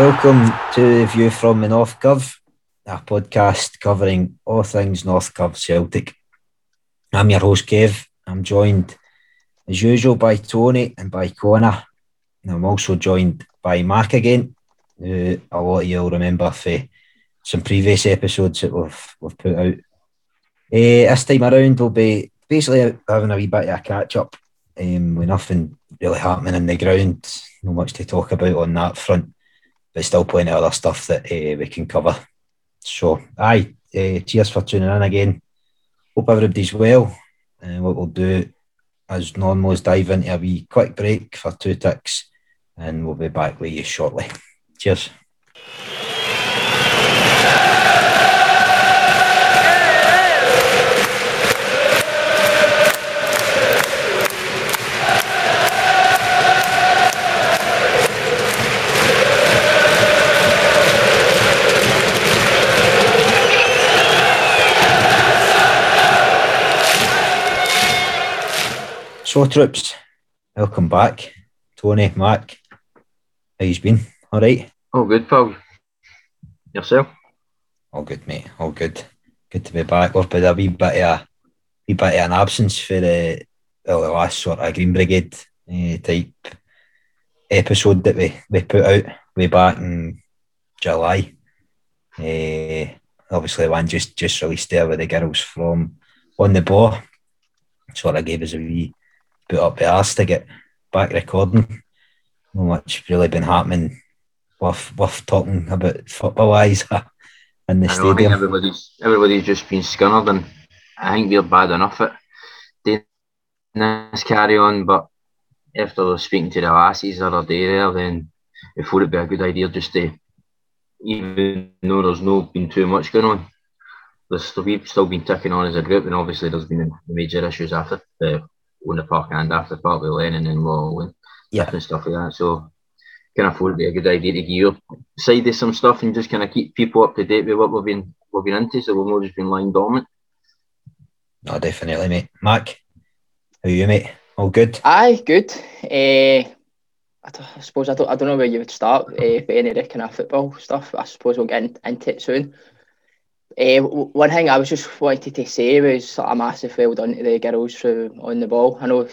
Welcome to the View from the North Curve, a podcast covering all things North Curve Celtic. I'm your host, Kev. I'm joined, as usual, by Tony and by Connor. And I'm also joined by Mark again, who a lot of you'll remember for some previous episodes that we've, we've put out. Uh, this time around, we'll be basically having a wee bit of a catch up um, with nothing really happening in the ground. Not much to talk about on that front, but still plenty of other stuff that uh, we can cover. So, aye, uh, cheers for tuning in again. Hope everybody's well. And what we'll do, as normal, is dive into a wee quick break for two ticks, and we'll be back with you shortly. Cheers. So, troops, welcome back. Tony, Mark, how you been? All right? All good, pal. Yourself? All good, mate. All good. Good to be back. We've been a wee bit of a wee bit of an absence for the, well, the last sort of Green Brigade uh, type episode that we, we put out way back in July. Uh, obviously, one just just released there with the girls from on the ball. Sort of gave us a wee put up the arse to get back recording. Not much really been happening with with talking about football wise in the I know, stadium. everybody's everybody's just been scunnered, and I think we're bad enough at doing this carry on. But after speaking to the lassies the other day, there, then thought it'd be a good idea just to, even though there's no been too much going on, there's we've still been ticking on as a group, and obviously there's been major issues after the on the park and after the park with Lennon and Law and Yeah. different stuff like that. So can afford to be a good idea to give your side of some stuff and just kind of keep people up to date with what we've been we've been into. So we've not just been lying dormant. No, definitely, mate. Mac, how are you, mate? All good? Aye, good. Uh, I, I suppose I don't, I don't know where you would start uh, for any of the kind of football stuff. I suppose we'll get in, into it soon. Uh, one thing I was just wanted to say was a massive well done to the girls on the ball. I know uh,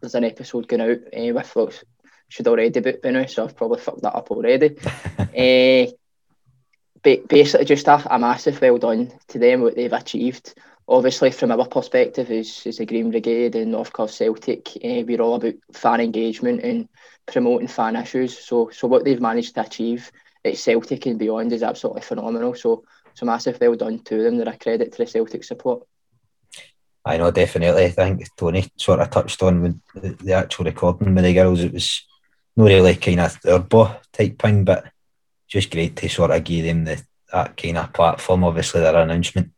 there's an episode going out uh, with what should already be now, so I've probably fucked that up already. uh, ba- basically, just a, a massive well done to them what they've achieved obviously from our perspective as, as the Green Brigade and North Curve Celtic, uh, we're all about fan engagement and promoting fan issues. So so what they've managed to achieve at Celtic and beyond is absolutely phenomenal. So so massive well done to them. They're a credit to the Celtic support. I know, definitely. I think Tony sort of touched on with the, the actual recording with the girls. It was not really kind of turbo type thing, but just great to sort of give them the, that kind of platform. Obviously, their announcement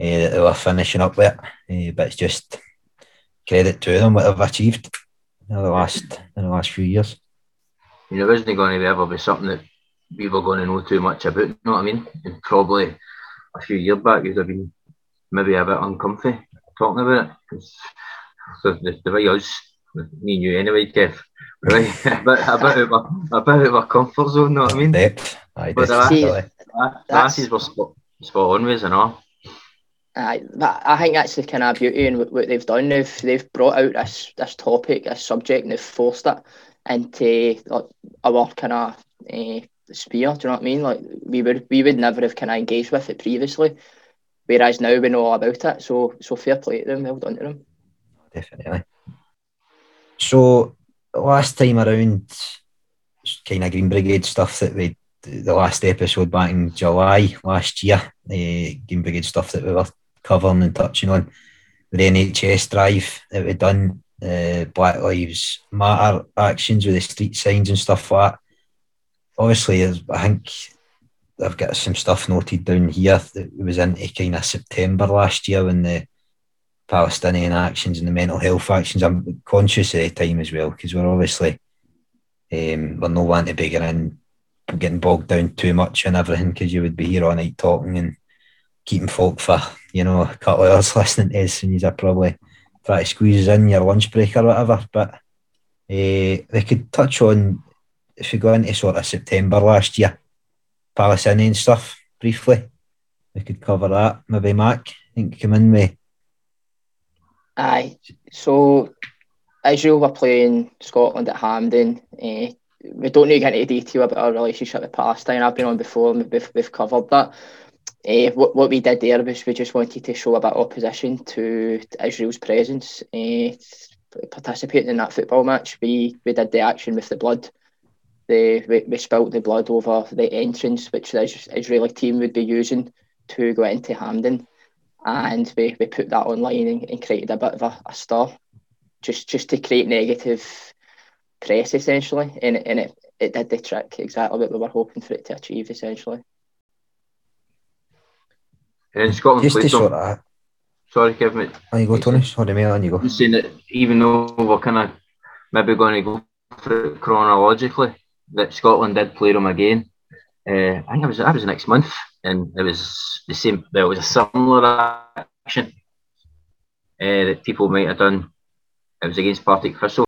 uh, that they were finishing up with, uh, but it's just credit to them what they've achieved in the last in the last few years. You know, isn't going to be ever be something that we were going to know too much about. You know what I mean? And probably a few years back, you'd have been maybe a bit uncomfy talking about it. 'Cause so the, the way us, me and you anyway, Kev, right? a bit, a bit out of our, a bit of our comfort zone. You know what I mean? Depth, aye, But, uh, definitely. La- That's- Lassies were spot, spot on with us and all. Aye, but I think that's the kind of beauty in what, what they've done. They've they've brought out this this topic, this subject, and they've forced it into like, our kind of uh, sphere. Do you know what I mean? Like we would we would never have kind of engaged with it previously, whereas now we know all about it. So so fair play to them. Well done to them. definitely. So last time around, kind of Green Brigade stuff that we the last episode back in July last year, the Green Brigade stuff that we were covering and touching on, the NHS drive that we done, uh, Black Lives Matter actions with the street signs and stuff like that. Obviously, there's- I think I've got some stuff noted down here that was into kind of September last year when the Palestinian actions and the mental health actions. I'm conscious of the time as well because we're obviously um, we're no one to be getting getting bogged down too much and everything because you would be here all night talking and keeping folk for you know a couple of hours listening to us and you'd probably try to squeeze in your lunch break or whatever. But uh, they could touch on if we go into sort of September last year, Palestinian stuff briefly, we could cover that. Maybe Mac, I think come in with. Aye, so Israel were playing Scotland at Hampden. Uh, we don't need to get into detail about our relationship with Palestine. I've been on before and we've, we've covered that. Uh, what, what we did there was we just wanted to show a bit of opposition to Israel's presence. Uh, participating in that football match, we, we did the action with the blood. The, we, we spilt the blood over the entrance which the Israeli team would be using to go into Hampden. And we, we put that online and, and created a bit of a, a stir just just to create negative press essentially, and, and it, it did the trick exactly what we were hoping for it to achieve essentially. And Scotland Just played sort them. of. Sorry, Kevin. On oh, you go, Tony. Sorry, mate. On you go. I'm saying that even though we're kind of maybe going to go for it chronologically, that Scotland did play them again. Uh, I think it was that was next month, and it was the same. There was a similar action uh, that people might have done. It was against Partick Thistle.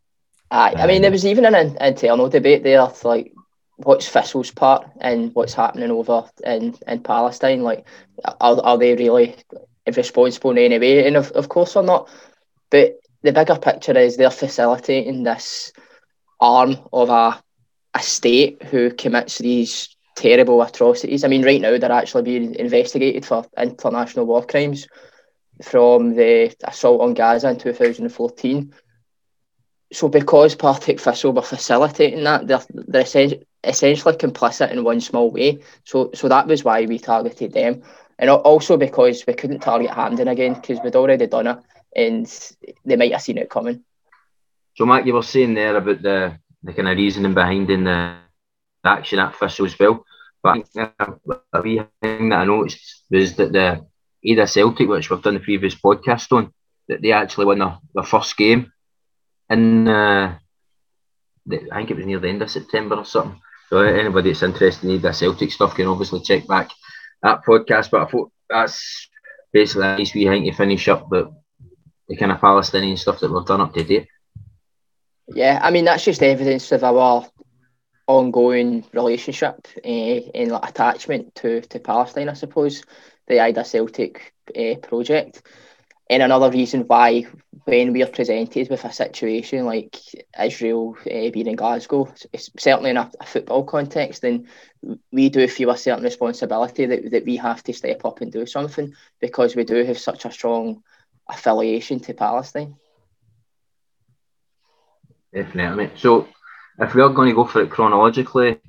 Aye, I mean, there was even an internal debate there, like what's Thistle's part and what's happening over in, in Palestine. Like, are, are they really responsible in any way? And of, of course they're not. But the bigger picture is they're facilitating this arm of a, a state who commits these terrible atrocities. I mean, right now they're actually being investigated for international war crimes from the assault on Gaza in 2014 so because Partick Thistle were facilitating that, they're, they're essentially, essentially complicit in one small way. So so that was why we targeted them. And also because we couldn't target Hampden again because we'd already done it and they might have seen it coming. So, Matt, you were saying there about the, the kind of reasoning behind in the, action at Thistle as well. But a wee thing that I noticed was that the Aida Celtic, which we've done the previous podcast on, that they actually won their, their first game in uh, the, I think it was near the end of September or something. So anybody that's interested in the Celtic stuff can obviously check back that podcast. But I thought that's basically a nice wee thing to finish up the, the kind of Palestinian stuff that we've done up to date. Yeah, I mean that's just evidence of our ongoing relationship uh, and like, attachment to, to Palestine, I suppose, the Aida Celtic uh, project. And another reason why, when we are presented with a situation like Israel uh, being in Glasgow, it's certainly in a, a, football context, then we do feel a certain responsibility that, that we have to step up and do something because we do have such a strong affiliation to Palestine. Definitely. So, if we are going to go for it chronologically,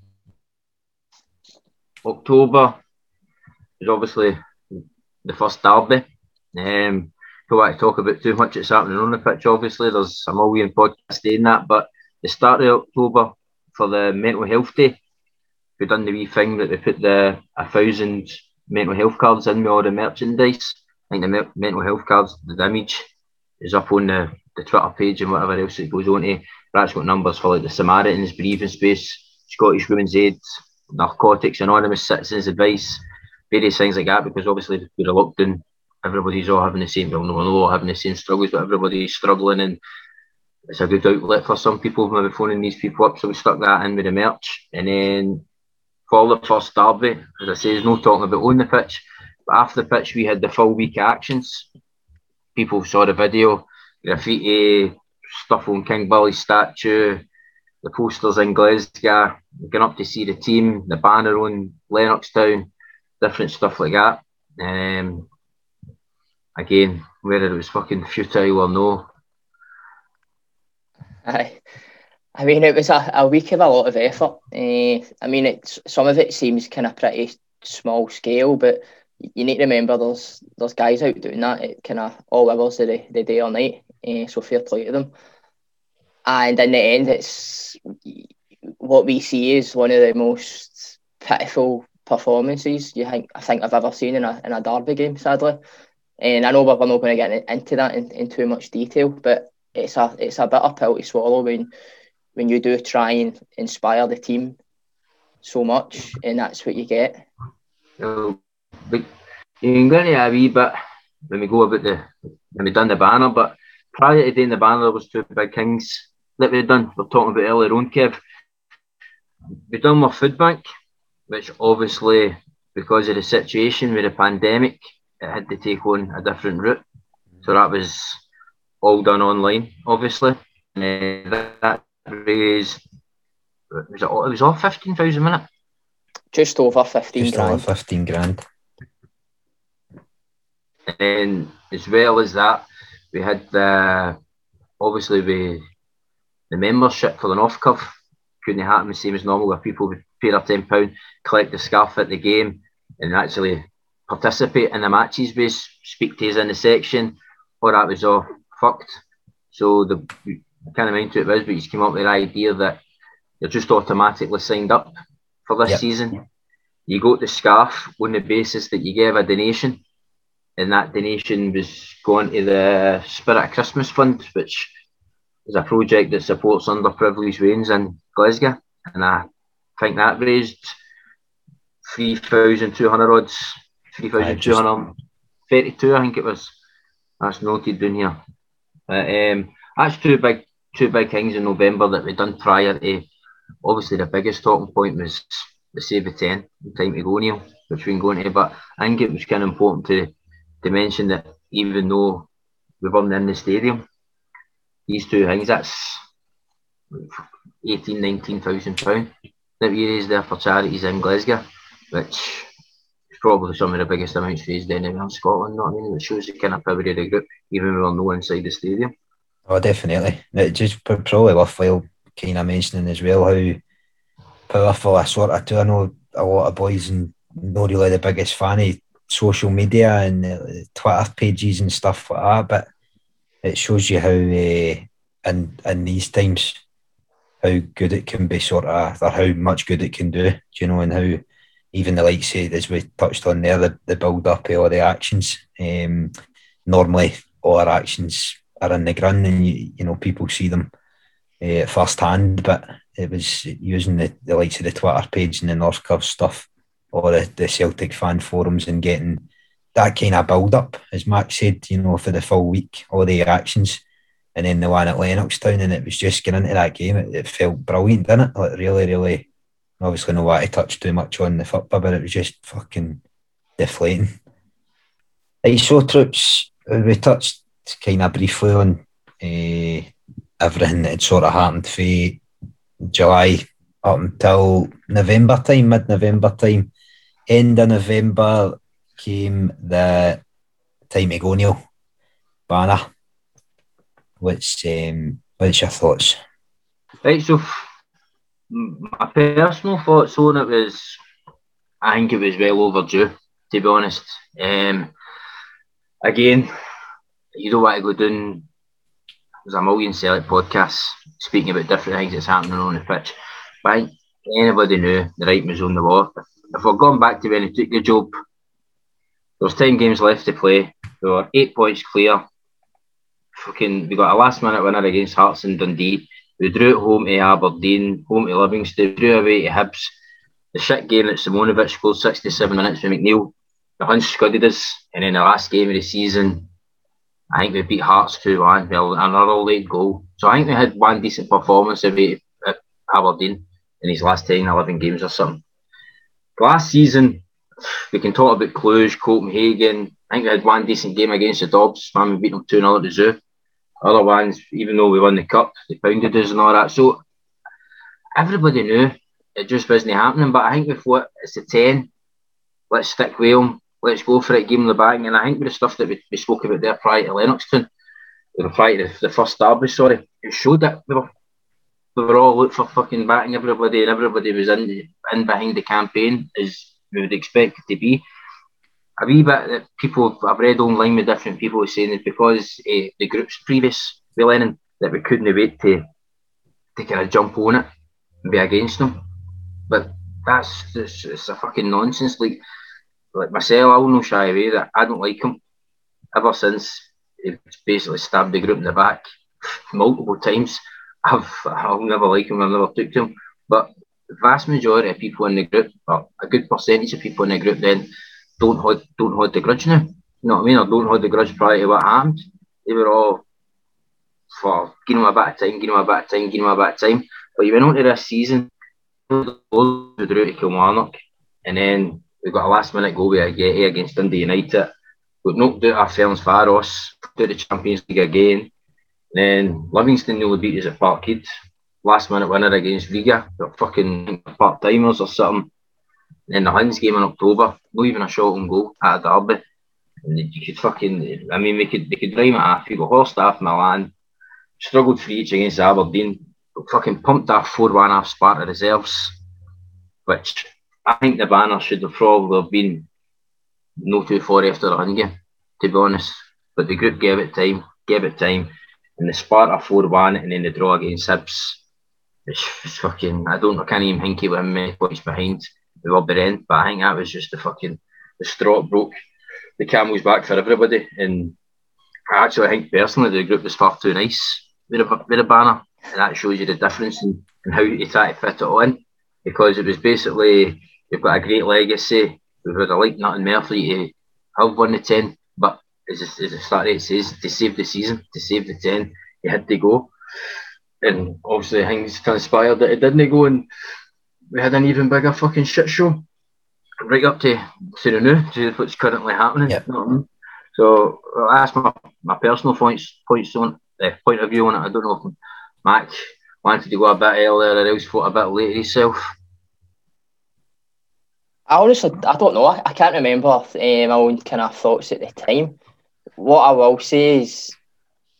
October is obviously the first derby. Um, don't want to talk about too much that's happening on the pitch. Obviously, there's a million podcasts saying that, but the start of October for the mental health day, we done the wee thing that they put the a thousand mental health cards in with all the merchandise. I think the me- mental health cards, the image is up on the, the Twitter page and whatever else it goes on to. That's got numbers for like the Samaritans, Breathing Space, Scottish Women's Aid, Narcotics Anonymous, Citizens Advice, various things like that. Because obviously we're a lockdown everybody's all having the same, well, no, we're all having the same struggles, but everybody's struggling and it's a good outlet for some people, maybe phoning these people up. So we stuck that in with the merch. And then for the first derby, as I say, there's no talking about on the pitch, but after the pitch, we had the full week of actions. People saw the video, graffiti, stuff on King Billy's statue, the posters in Glasgow, going up to see the team, the banner on Lennoxtown, different stuff like that. Um, again, whether it was fucking futile or no. Aye. I mean, it was a, a week of a lot of effort. Uh, I mean, it's some of it seems kind of pretty small scale, but you need to remember there's there's guys out doing that at kind of all hours of the, the day or night. Uh, so fair play to them. And in the end, it's what we see is one of the most pitiful performances you think I think I've ever seen in a in a derby game. Sadly, and I know we're not going to get into that in, in too much detail, but it's a it's a bitter pill to swallow when when you do try and inspire the team so much, and that's what you get. So, but you can go into a wee bit when we go about the when we done the banner, but prior to doing the banner, there was two big things that we'd done. We are talking about earlier on, Kev. we done my food bank, which obviously because of the situation with the pandemic, it had to take on a different route. So that was all done online, obviously. And that, that raised was it, it was all fifteen thousand minute. Just over fifteen Just grand. over 15 grand. And then as well as that, we had the obviously we the membership for the North Curve couldn't happen the same as normal where people would pay their ten pound, collect the scarf at the game and actually participate in the matches we speak to us in the section. All that was all fucked. So the can't remember who it was, but he's came up with the idea that you're just automatically signed up for this Yep. season. You go to the scarf on the basis that you give a donation and that donation was going to the Spirit of Christmas Fund, which is a project that supports underprivileged weans in Glasgow. And I think that raised 3,200 odds, 3,232, I think it was. That's noted down here. But, um, that's two big two big things in November that we done prior to. Obviously, the biggest talking point was the Save the 10, time to go, Neil, which we can go into. But I think it was kind of important to to mention that even though we weren't in the stadium, these two things, that's 18, 19,000 pounds that we raised there for charities in Glasgow, which is probably some of the biggest amounts raised anywhere in Scotland, what I mean? It shows the kind of power of the group, even when we were no inside the stadium. Oh, definitely. It just probably worthwhile kind of mentioning as well how powerful a sort of. I know a lot of boys and not really the biggest fan of social media and the Twitter pages and stuff like that, but it shows you how uh, in in these times how good it can be, sort of, or how much good it can do. do you know, and how even the likes of, as we touched on there, the, the build up of all the actions. Um, normally, all our actions are in the ground, and you, you know people see them uh, first hand. But it was using the, the likes of the Twitter page and the North Curve stuff, or the, the Celtic fan forums, and getting that kind of build up, as Max said, you know, for the full week, all the actions, and then the one at Lennoxtown, and it was just getting into that game. It, it felt brilliant, didn't it? Like really, really. Obviously, no want to touch too much on the football, but it was just fucking deflating. Right, so troops, we touched kind of briefly on uh, everything that had sort of happened for July up until November time, mid November time. End of November came the time to go Neil banner. Which um what's your thoughts? Right, so f- my personal thoughts on it was, I think it was well overdue, to be honest. Um, again, you don't want to go down. There's a million Celtic podcasts speaking about different things that's happening on the pitch. But anybody knew the writing was on the wall. If we're going back to when he took the job, there was 10 games left to play. We were eight points clear. Fucking, we got a last minute winner against Hearts and Dundee. We drew at home to Aberdeen, home to Livingston, drew away to Hibs. The shit game that Simunovic scored 67 minutes with McNeil. The hunch scudded us. And in the last game of the season, I think we beat Hearts 2 1, well, another late goal. So I think we had one decent performance away at Aberdeen in his last 10, 11 games or something. Last season, we can talk about Cluj, Copenhagen. I think we had one decent game against the Dobbs. Man, we beat them 2 0 at the zoo. Other ones, even though we won the cup, they pounded us and all that. So everybody knew it just wasn't happening. But I think with what it's a 10, let's stick with them. Let's go for it, give them the bag. And I think with the stuff that we, we spoke about there prior to Lennoxtown, or prior to the, the first derby, sorry, it showed that we were, we were all out for fucking batting everybody and everybody was in, in behind the campaign as we would expect it to be. A wee bit that people I've read online with different people saying is because uh, the group's previous with Lennon that we couldn't wait to to kind of jump on it and be against them. But that's just it's a fucking nonsense. Like like myself, I will not shy away that I don't like him. Ever since he basically stabbed the group in the back multiple times, I've I'll never like him. I've never took to him. But the vast majority of people in the group, or a good percentage of people in the group, then don't hold don't hold the grudge now. You know what I mean? Or don't hold the grudge prior to what happened. They were all for giving him a bit of time, giving him a bit of time, giving him a bit of time. But you went on to this season, we drew to Kilmarnock, and then we got a last minute goal with Ajeti against Dundee United. We knocked out our Ferencváros, to the Champions League again. Then Livingston nearly beat us at Parkhead. Last minute winner against Riga, got fucking part timers or something. Then the Huns game in October, not even a shot on goal at a derby. And you could fucking, I mean, we could, we could rhyme it off. You got Horstaff, Milan, struggled for each against Aberdeen, fucking pumped our 4 1 off Sparta reserves, which I think the banner should have probably have been no 2 4 after the run game, to be honest. But the group gave it time, gave it time, and the Sparta 4 1 and then the draw against Hibs. It's, it's fucking, I don't, I can't even think it was many points behind the rubber end, but I think that was just the fucking, the straw broke the camel's back for everybody. And I actually think personally the group was far too nice with a, with a banner and that shows you the difference in, in how you try to fit it on. Because it was basically you've got a great legacy. We've had a like nothing more to have won the ten, but as, as the start it says, to save the season, to save the ten, you had to go. And obviously things transpired that it didn't go, and we had an even bigger fucking shit show right up to to the new to what's currently happening. Yep. You know I mean? So that's my, my personal points points on uh, point of view on it. I don't know if Mac wanted to go a bit earlier or else thought a bit later himself. I honestly, I don't know. I, I can't remember um, my own kind of thoughts at the time. What I will say is,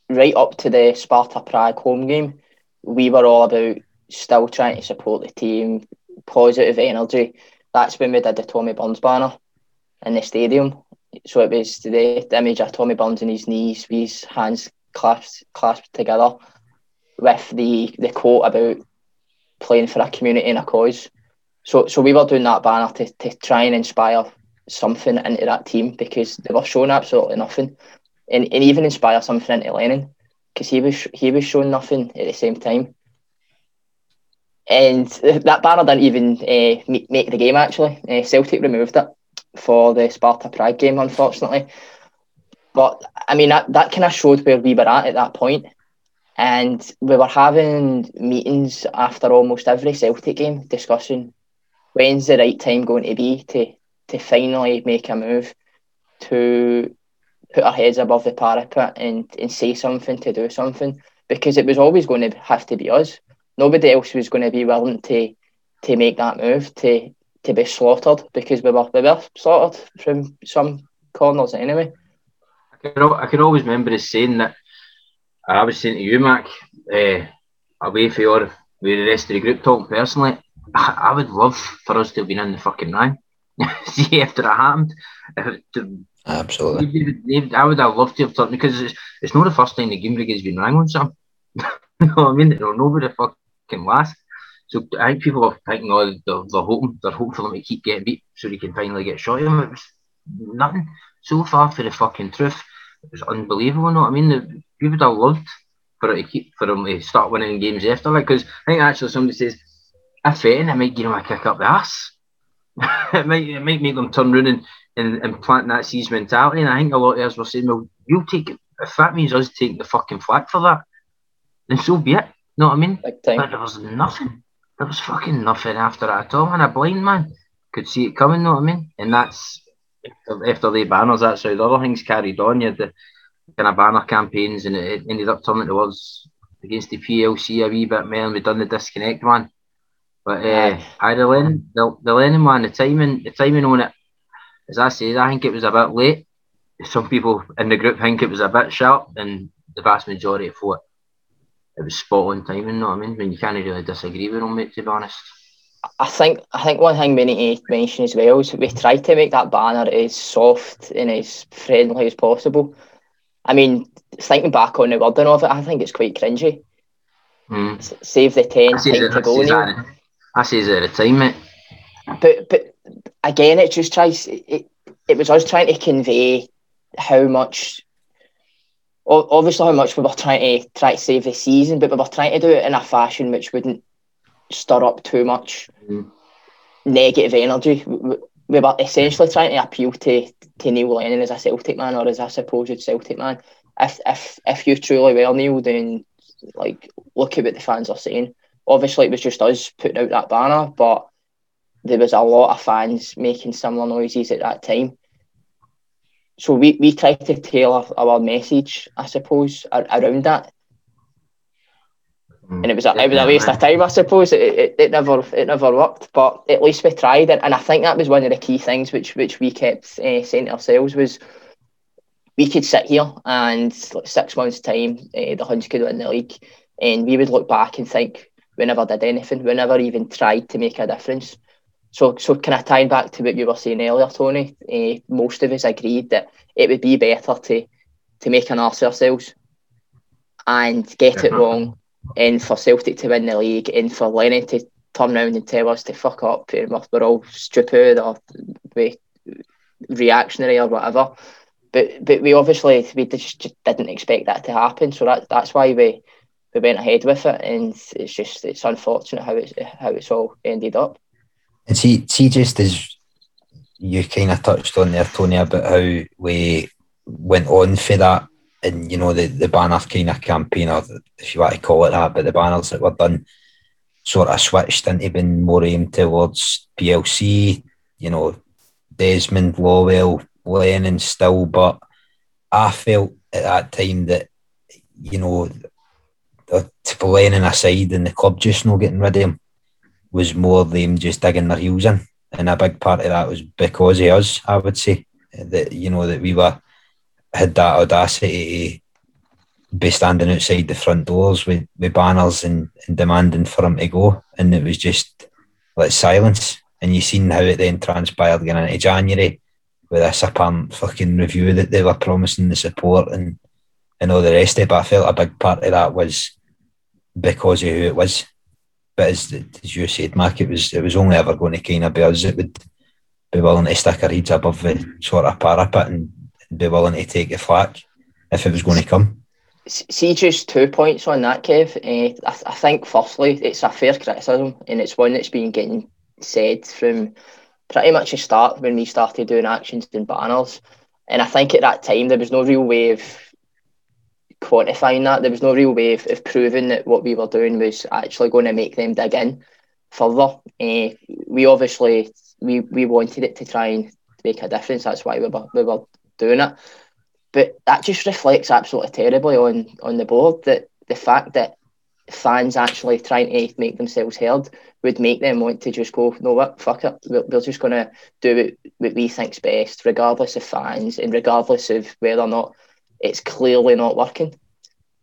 right up to the Sparta Prague home game, we were all about still trying to support the team, positive energy. That's when we did the Tommy Burns banner in the stadium. So it was the, the image of Tommy Burns on his knees, his hands clasped clasped together with the the quote about playing for a community and a cause. So so we were doing that banner to, to try and inspire something into that team because they were showing absolutely nothing. And, and even inspire something into Lennon because he was he was showing nothing at the same time. And that banner didn't even uh, make the game actually. Uh, Celtic removed it for the Sparta Prague game, unfortunately. But I mean, that, that kind of showed where we were at at that point. And we were having meetings after almost every Celtic game discussing when's the right time going to be to, to finally make a move to put our heads above the parapet and, and say something, to do something, because it was always going to have to be us. Nobody else was going to be willing to to make that move to to be slaughtered because we were we were slaughtered from some corners anyway. I can, I can always remember us saying that I was saying to you, Mac, uh, away for your with the rest of the group talk personally, I, I, would love for us to have been in the fucking nine. See after it happened. Uh, to, Absolutely. I would have loved to have done because it's, it's not the first time the Green Brigade's been rang on something. you know what I mean? They'll know where the fucking last. So I think people are thinking, oh, they're, they're hoping, they're hoping for them to keep getting beat so they can finally get shot at them. It was nothing. So far for the fucking truth. It was unbelievable. You know what I mean? We would have loved for it to keep for them to start winning games after that. Because I think actually somebody says, if anything, it might give them a kick up the ass. It might it might make them turn around and, and, and plant that siege mentality. And I think a lot of us were saying, well, you'll take it. If that means us taking the fucking flag for that, then so be it. You know what I mean? But there was nothing. There was fucking nothing after that at all. And a blind man could see it coming, you know what I mean? And that's after the banners, that's how the other things carried on. You had the kind of banner campaigns, and it ended up turning towards against the PLC a wee bit more, and we done the disconnect one. But uh, I the Lennon, the, the Lennon one, the timing, the timing on it, as I said, I think it was a bit late. Some people in the group think it was a bit sharp, and the vast majority thought it was spot on timing. You know what I mean? When you can't really disagree with them, mate. To be honest. I think I think one thing we need to mention as well is we tried to make that banner as soft and as friendly as possible. I mean, thinking back on the wording of it, I think it's quite cringy. Mm. Save the ten, time it, to go. That, I say at the time, mate. But but again, it just tries. It, it was us trying to convey how much. Obviously, how much we were trying to try to save the season, but we were trying to do it in a fashion which wouldn't stir up too much mm. negative energy. We, we were essentially trying to appeal to, to Neil Lennon as a Celtic man or as a supposed Celtic man. If if if you truly were Neil, then like look at what the fans are saying. Obviously it was just us putting out that banner, but there was a lot of fans making similar noises at that time. So we, we tried to tailor our message, I suppose, around that. And it was a, it was a waste of time, I suppose. It, it, it never it never worked, but at least we tried, and, and I think that was one of the key things which which we kept uh, saying to ourselves was we could sit here and like six months time uh, the Huns could win the league, and we would look back and think we never did anything, we never even tried to make a difference. So, so can I tie back to what you were saying earlier, Tony? Uh, most of us agreed that it would be better to to make an arse ourselves and get it wrong, and for Celtic to win the league, and for Lennon to turn around and tell us to fuck up, and we're, we're all stupid or we reactionary or whatever. But but we obviously we just, just didn't expect that to happen, so that that's why we we went ahead with it, and it's just it's unfortunate how it's how it's all ended up. And see, see, just as you kind of touched on there, Tony, about how we went on for that, and you know the the banner kind of campaign, or if you want to call it that, but the banners that were done sort of switched into being more aimed towards PLC, you know, Desmond, Lawwell, Lennon still, but I felt at that time that, you know, Lennon aside and the club just not getting rid of him was more them just digging their heels in. And a big part of that was because of us, I would say. That, you know, that we were had that audacity to be standing outside the front doors with, with banners and, and demanding for him to go. And it was just like silence. And you seen how it then transpired going into January with this apparent fucking review that they were promising the support and, and all the rest of it. But I felt a big part of that was because of who it was. But as, as you said, Mark, it was it was only ever going to kind of be us that would be willing to stick our heads above the sort of parapet and be willing to take the flack if it was going to come. See, just two points on that, Kev. Uh, I, th- I think, firstly, it's a fair criticism and it's one that's been getting said from pretty much the start when we started doing actions and banners. And I think at that time there was no real way of quantifying that. There was no real way of, of proving that what we were doing was actually going to make them dig in further. Uh, we obviously we, we wanted it to try and make a difference. That's why we were, we were doing it. But that just reflects absolutely terribly on on the board that the fact that fans actually trying to make themselves heard would make them want to just go, no, what, fuck it. We're, we're just going to do what, what we think's best, regardless of fans and regardless of whether or not it's clearly not working.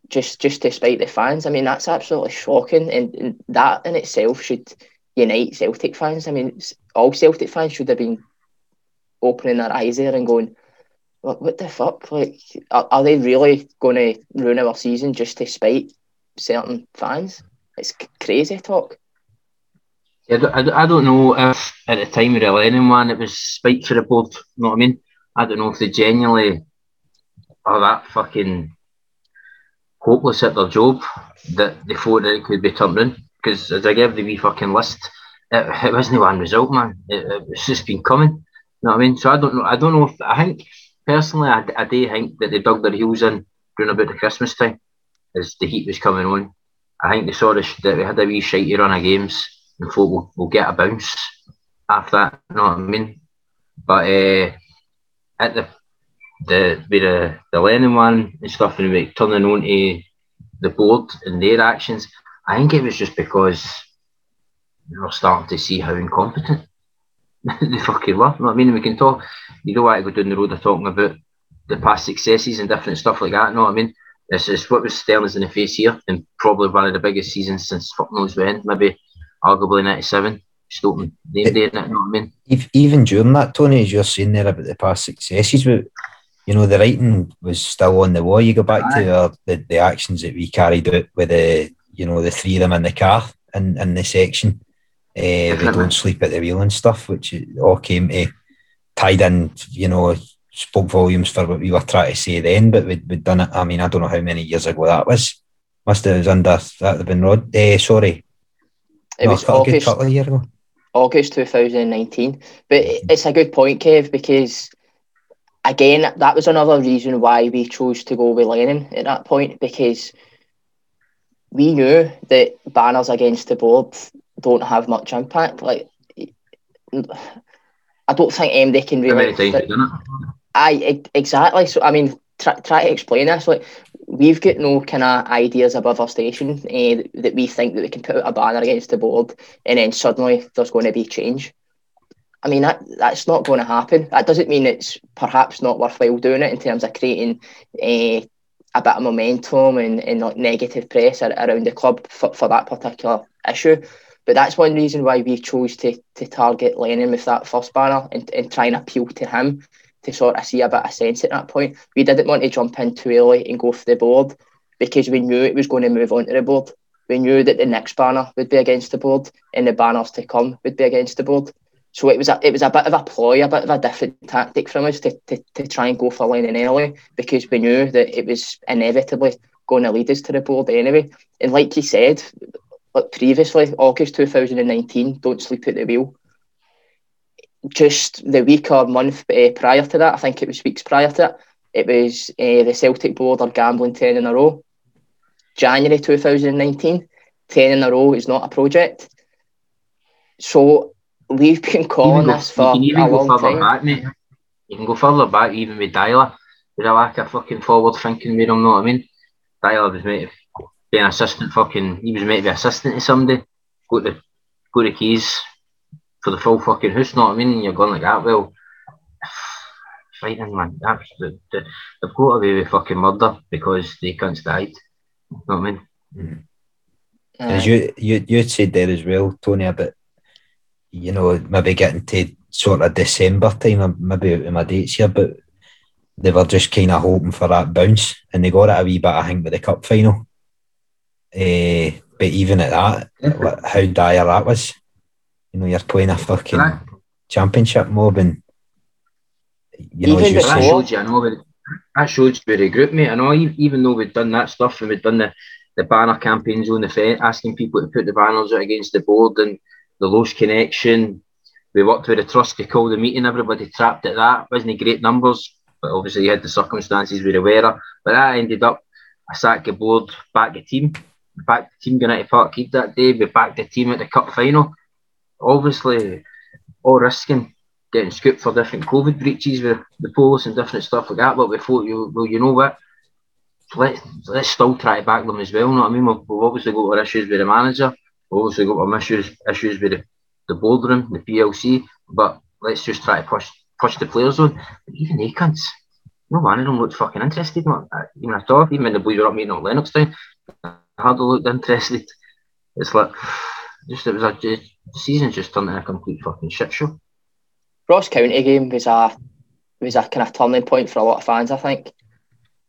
Just, just to spite the fans. I mean, that's absolutely shocking, and, and that in itself should unite Celtic fans. I mean, all Celtic fans should have been opening their eyes there and going, what, what the fuck? Like, are, are they really going to ruin our season just to spite certain fans? It's crazy talk. Yeah, I, don't know if at the time of the Lennon one it was spite for the board. You know what I mean? I don't know if they genuinely are that fucking hopeless at their job that they thought that it could be turned in. Because as I gave the wee fucking list, it, it wasn't one result, man. It, it's just been coming. You know what I mean? So I don't know. I don't know if I think personally, I, I do think that they dug their heels in during about the Christmas time as the heat was coming on. I think they saw the, that we had a wee shitey run of games and thought we'll, we'll get a bounce after that. You know what I mean? But uh, at the the with the, the Lennon one and stuff and like turning on to the board and their actions, I think it was just because we were starting to see how incompetent they fucking were. You know what I mean? We can talk. You don't want to go down the road of talking about the past successes and different stuff like that. You know what I mean? It's, it's what was staring us in the face here, and probably one of the biggest seasons since fuck knows when, maybe arguably '97. Stoking name day, you know what I mean? Even during that, Tony, as you're saying there about the past successes, you know the writing was still on the wall. You go back Aye. to uh, the the actions that we carried out with the you know the three of them in the car in, in the section. Uh, they don't sleep at the wheel and stuff, which all came to tied in, you know, spoke volumes for what we were trying to say then, but we'd, we'd done it. I mean, I don't know how many years ago that was. Must have was under that have been Rod. Eh, sorry, it no, was August, couple of years ago. August 2019. But it's a good point, Kev, because again, that was another reason why we chose to go with Lennon at that point because we knew that banners against the board don't have much impact. Like, I don't think anybody can really. I exactly. So I mean, try, try to explain this. Like, we've got no kind of ideas above our station uh, that we think that we can put out a banner against the board, and then suddenly there's going to be change. I mean, that that's not going to happen. That doesn't mean it's perhaps not worthwhile doing it in terms of creating uh, a bit of momentum and, and like negative press around the club for, for that particular issue. But that's one reason why we chose to to target Lennon with that first banner and, and try and appeal to him to sort of see a bit of sense at that point. We didn't want to jump in too early and go for the board because we knew it was going to move on to the board. We knew that the next banner would be against the board and the banners to come would be against the board. So it was a it was a bit of a ploy, a bit of a different tactic from us to, to, to try and go for Lennon early because we knew that it was inevitably going to lead us to the board anyway. And like you said, like previously, August 2019, don't sleep at the wheel. Just the week or month uh, prior to that, I think it was weeks prior to it, it was uh, the Celtic board are gambling 10 in a row. January 2019, 10 in a row is not a project. So we've been calling go, this for a long time. Back, mate. You can go further back, even with Deila. With a lack of fucking forward thinking with him, know what I mean? Deila was made to be an assistant fucking, he was meant to be assistant to somebody. Go to, go to keys for the full fucking house, know what I mean? And you're going like that, well, fighting, man. That's the, the, they've got away with fucking murder because they can't died. You know what I mean? Mm. As you, you you said there as well, Tony, about you know, maybe getting to sort of December time, maybe out of my dates here, but they were just kind of hoping for that bounce and they got it a wee bit, I think, with the cup final. Uh, but even at that, yeah. how dire that was. You know, you're playing a fucking right. championship mob and you know, even that showed you, I know, that shows you the group, mate. I know, even though we'd done that stuff and we'd done the, the banner campaigns on the Fed, asking people to put the banners out against the board and the Loose Connection. We worked with the trust to call the meeting. Everybody trapped at that. Wasn't great numbers, but obviously you had the circumstances we were aware of. But that ended up I sacked the board, back the team, back the team going to Parkhead that day. We backed the team at the cup final. Obviously, all risking getting scooped for different COVID breaches with the police and different stuff like that. But we thought, you well, you know what? Let's let's still try to back them as well. You know what I mean? We've obviously got our issues with the manager Oh, obviously got some issues issues with the, the boardroom, the PLC, but let's just try to push push the players on. But even they can't. No one of them looked fucking interested. Man. Uh, even I thought, even when the boys were up meeting on Lennoxtown, I hardly looked interested. It's like just it was a just, the season just turned into a complete fucking shit show. Ross County game was a was a kind of turning point for a lot of fans, I think.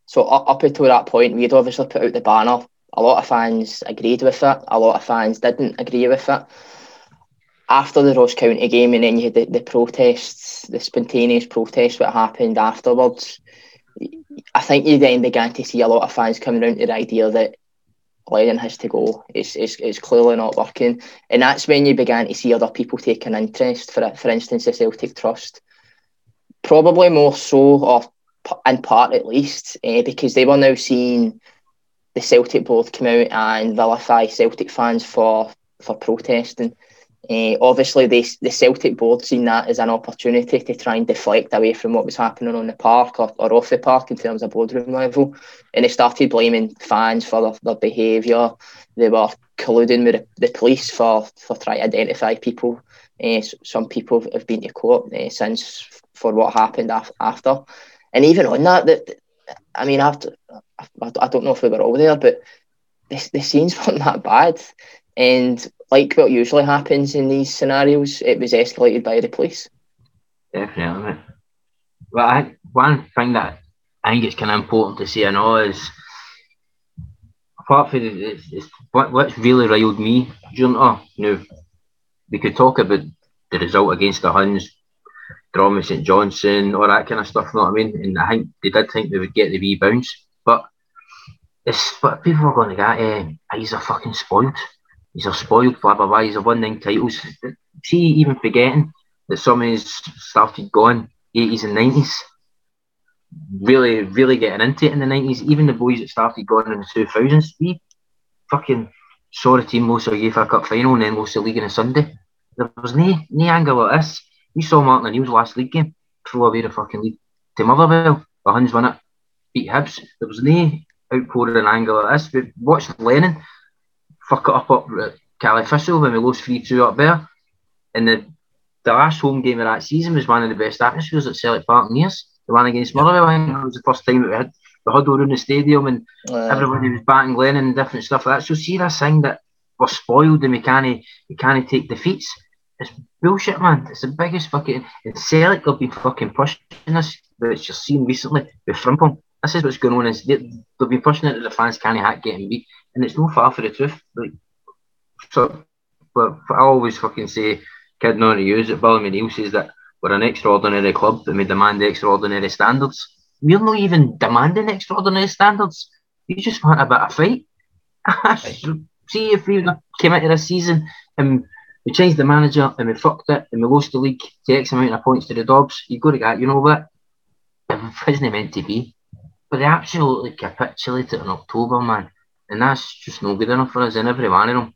So up, up until that point, we'd obviously put out the banner a lot of fans agreed with it. A lot of fans didn't agree with it. After the Ross County game, and then you had the, the protests, the spontaneous protests, what happened afterwards. I think you then began to see a lot of fans coming around to the idea that Lennon has to go. It's, it's, it's clearly not working. And that's when you began to see other people taking interest, for, for instance, the Celtic Trust. Probably more so, or in part at least, eh, because they were now seeing the Celtic board come out and vilify Celtic fans for for protesting. Uh, obviously, they, the Celtic board seen that as an opportunity to try and deflect away from what was happening on the park or, or off the park in terms of boardroom level. And they started blaming fans for their, their behaviour. They were colluding with the, the, police for, for trying to identify people. Uh, some people have been to court uh, since for what happened af- after. And even on that, that I mean, after I, don't know if we were all there, but the, the scenes weren't that bad. And like what usually happens in these scenarios, it was escalated by the police. Definitely. Well, I, one thing that I think it's kind of important to say, I know, is apart from it's, it's, what, what's really riled me, during, oh, no, we could talk about the result against the Huns, drama St Johnstone, all that kind of stuff, you know what I mean? And I think they did think they would get the wee bounce. But it's but people are going to get, eh, he's a fucking spoiled. He's a spoiled, blah blah blah. He's a won nine titles. See, even forgetting that some of his started going 80s and 90s. Really, really getting into it in the 90s. Even the boys that started going in the 2000s, we fucking saw the team most of the UEFA Cup final and then lost the league on a Sunday. There was no, no angle like this. You saw Martin O'Neill's last league game throw away the fucking league to Motherwell. The Huns won it, beat Hibs. There was no outpouring an angle like this. But watch Lennon fuck it up up at Caley Thistle when we lost 3 2 up there. And the, the last home game of that season was one of the best atmospheres at Celtic Park in years. The one against Motherwell, I think it was the first time that we had the huddle around the stadium and uh, everybody was batting Lennon and different stuff like that. So see this thing that we're spoiled and we can't we can't take defeats. It's bullshit, man. It's the biggest fucking. And Celtic have been fucking pushing this, which you're seeing recently with Frimpong. This is what's going on. Is they, they've been pushing it that the fans can't hack getting beat, and it's no far for the truth. Like, so, but I always fucking say, kid not to use it. Billy McNeill says that we're an extraordinary club and we demand extraordinary standards. We're not even demanding extraordinary standards. We just want a bit of fight. See if we came into this season and we changed the manager and we fucked it and we lost the league to X amount of points to the Dobbs. You go to that, you know what? It wasn't meant to be. But they absolutely capitulated in October, man. And that's just no good enough for us. And every one of them,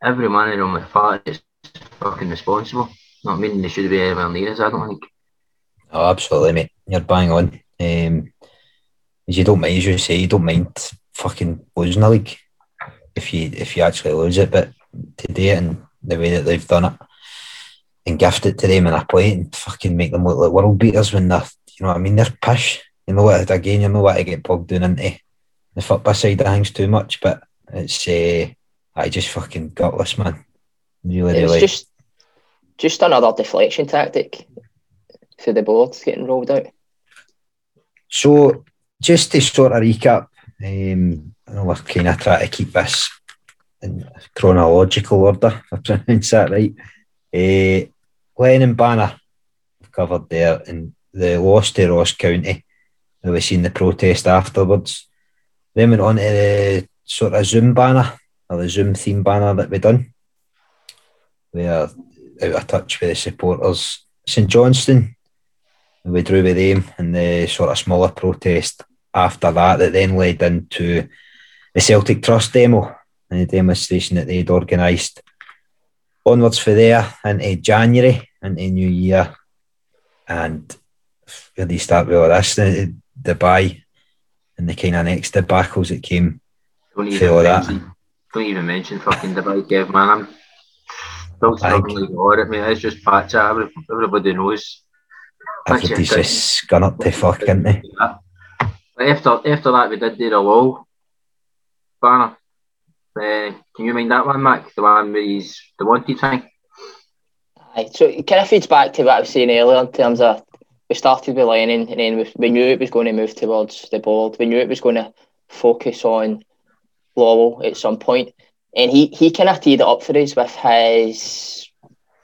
every one of them with part is fucking responsible. Not meaning they should be anywhere near us, I don't think. Oh, absolutely, mate. You're bang on. Um, you don't mind, as you say, you don't mind fucking losing the league if you if you actually lose it. But to do it in the way that they've done it and gift it to them in a and fucking make them look like world beaters when they're, you know what I mean, they're pish. You know what, again, you know what, I get bogged down into the football side of things too much, but it's, uh, I just fucking gutless, man. Really, it's really. just, just another deflection tactic for the board getting rolled out. So, just to sort of recap, um, I know we're kind of trying to keep this in chronological order, if I pronounce that right. Uh, Lennon Banner covered there, and the loss to Ross County. We've seen the protest afterwards. Then went on to the sort of Zoom banner or the Zoom theme banner that we done. We are out of touch with the supporters. St Johnstone, we drew with them and the sort of smaller protest after that that then led into the Celtic Trust demo and the demonstration that they'd organised. Onwards for there into January, into New Year, and you start with all this? The, Dubai and the kind of next debacles that came don't even all that. Don't even mention fucking Dubai, Kev, man. I'm still struggling with it, mate. It's just patch Everybody knows. Everybody's just gone up to fuck, isn't they? After, after that, we did do the wall banner. Uh, can you mind that one, Mac? The one where he's the wanted thing? Aye, so it kind of feeds back to what I was saying earlier in terms of we started with Lennon and then we, we knew it was going to move towards the board. We knew it was going to focus on Lawwell at some point. And he, he kind of teed it up for us with his.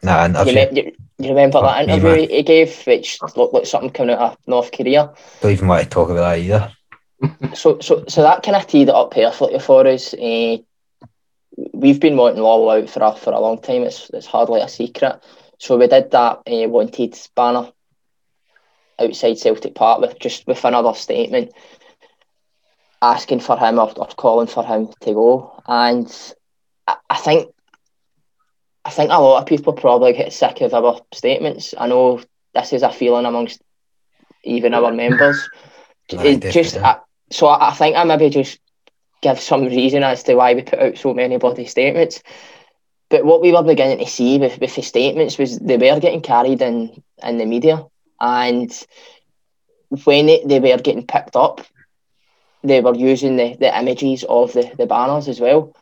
Nah, you, you, you remember that interview he gave, which looked like something coming out of North Korea? Don't even want to talk about that either. so, so, so that kind of teed it up perfectly for us. Uh, we've been wanting Lawwell out for a, for a long time. It's, it's hardly a secret. So we did that uh, wanted banner outside Celtic Park with just with another statement asking for him or, or calling for him to go. And I, I think I think a lot of people probably get sick of our statements. I know this is a feeling amongst even our members. it just I, so I, I think I maybe just give some reason as to why we put out so many body statements. But what we were beginning to see with, with the statements was they were getting carried in, in the media. And when it, they were getting picked up, they were using the, the images of the, the banners as well.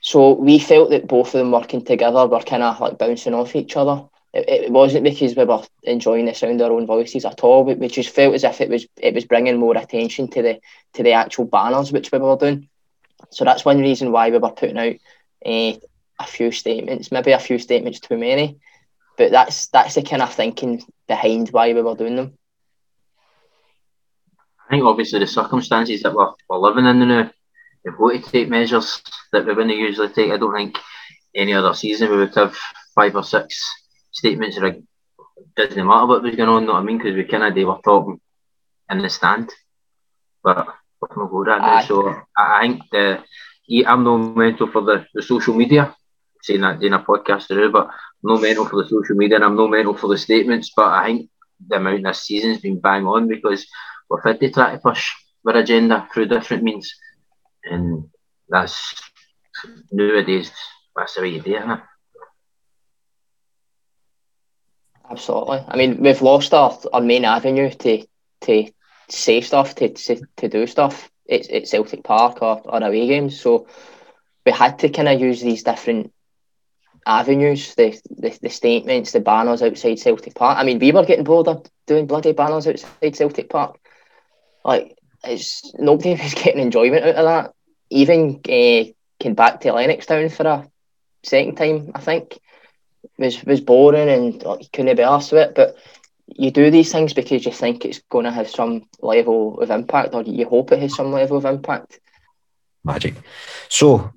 So we felt that both of them working together were kind of like bouncing off each other. It, it wasn't because we were enjoying the sound of our own voices at all. We, we just felt as if it was it was bringing more attention to the to the actual banners which we were doing. So that's one reason why we were putting out uh, a few statements, maybe a few statements too many, but that's that's the kind of thinking behind why we were doing them. I think obviously the circumstances that we're, we're living in now, we've got to take measures that we wouldn't usually take. I don't think any other season we would have five or six statements or it doesn't matter what was going on, know what I mean? Because we kind of they were talking in the stand. But we're going to go that now. So I think the I'm no mental for the, the social media. Saying that doing a podcast through, but no mental for the social media, and I'm no mental for the statements. But I think the amount this season's been bang on because we're fit to try to push our agenda through different means, and that's nowadays that's the way you do it. Absolutely. I mean, we've lost our, our main avenue to to say stuff, to to, to do stuff. It's at Celtic Park or, or away games. So we had to kind of use these different avenues, the, the the statements, the banners outside Celtic Park. I mean, we were getting bored of doing bloody banners outside Celtic Park. Like, it's nobody was getting enjoyment out of that. Even uh, came back to Lennoxtown for a second time, I think. was was boring and like, couldn't be asked with it. But you do these things because you think it's going to have some level of impact, or you hope it has some level of impact. Magic. So,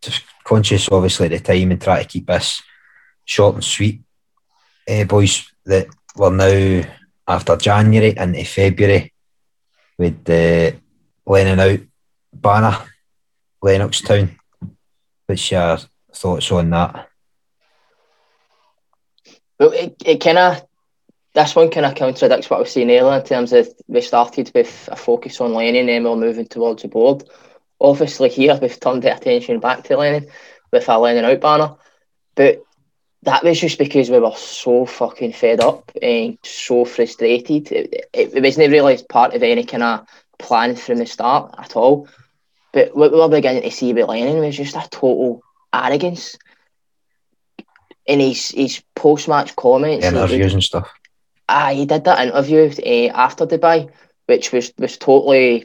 just conscious, obviously, at the time and try to keep this short and sweet. Uh, boys, that we're now after January into February with the Lennon out banner, Lennoxtown. What's your thoughts on that? Well, it, it kind of this one kind of contradicts what I was saying earlier in terms of we started with a focus on Lennon and we're moving towards the board. Obviously, here we've turned the attention back to Lennon with our Lennon out banner, but that was just because we were so fucking fed up and so frustrated. It, it, it wasn't really part of any kind of plan from the start at all. But what we were beginning to see with Lennon was just a total arrogance in his, his post match comments. Interviews and stuff. Ah, he did that interview uh, after Dubai, which was, was totally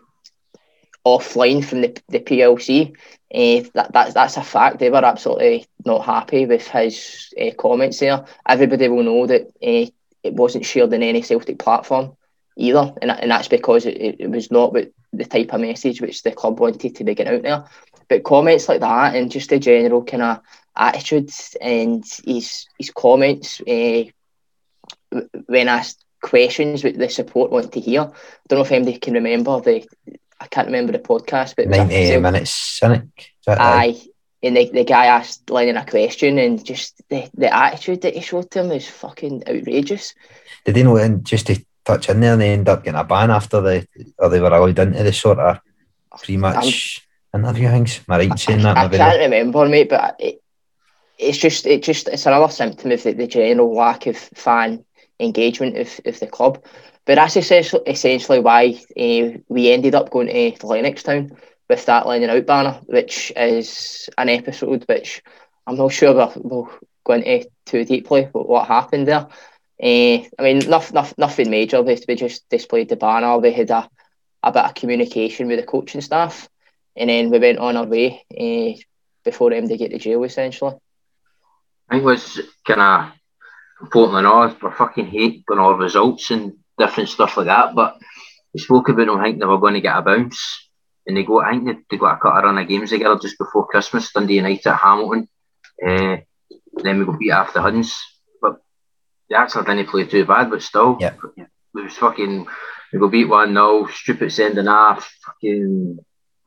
offline from the, the PLC. Uh, that, that, that's a fact. They were absolutely not happy with his uh, comments there. Everybody will know that uh, it wasn't shared in any Celtic platform either, and, and that's because it, it was not what the type of message which the club wanted to be getting out there. But comments like that and just the general kind of attitude and his his comments when asked questions what the support want to hear. I don't know if anybody can remember the I can't remember the podcast, but 90 minutes cynic. Aye. And the, the guy asked Lennon a question and just the, the attitude that he showed to him was fucking outrageous. Did they know and just to touch in there and they end up getting a ban after the or they were allowed into the sort of pre match interview things? Am I right saying that? I, I can't remember, mate, but it, it's just it just it's another symptom of the, the general lack of fan engagement of, of the club. But that's essentially, essentially why uh, we ended up going to Lennoxtown with that Lennon out banner, which is an episode which I'm not sure we'll, we'll go into too deeply what, happened there. Uh, I mean, nothing, nothing, nothing major. We just displayed the banner. We had a, a bit of communication with the coaching staff, and then we went on our way uh, before them to get to jail, essentially. I think it was kind of Portland North were fucking hate on all results and different stuff like that. But we spoke about them, I think they were going to get a bounce. And they go, I think they, they got a cut of run of games together just before Christmas, Dundee United at Hamilton. Uh, then we got beat after Huns. But they actually didn't play too bad, but still, yeah. it was fucking, we got beat 1 0, stupid sending off. Fucking,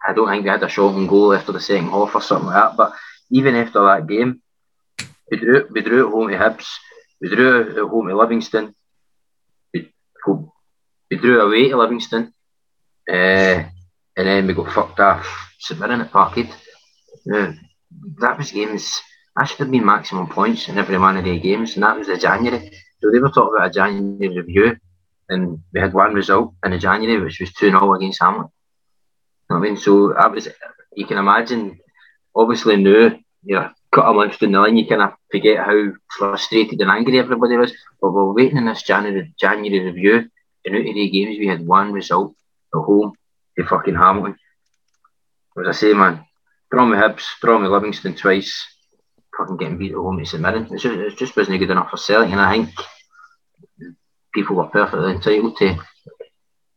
I don't think they had a shot on goal after the second half or something like that. But even after that game, we drew, we drew at home to Hibs we drew at home to Livingston. We, we drew away to Livingston. Uh, and then we got fucked off Mirren at Parkhead. Now, that was games, that should have been maximum points in every one of the games, and that was the January. So they were talking about a January review, and we had one result in the January, which was 2 0 against Hamilton. You know I mean? So that was, you can imagine, obviously now, you know, cut a month down the line, you kind of forget how frustrated and angry everybody was. But we're waiting in this January January review, and out of the games, we had one result at home to fucking Hamilton. As I say, man, draw me Hibs, draw me Livingston twice, fucking getting beat at home to St Mirren. It just, it just wasn't good enough for Celtic, and I think people were perfectly entitled to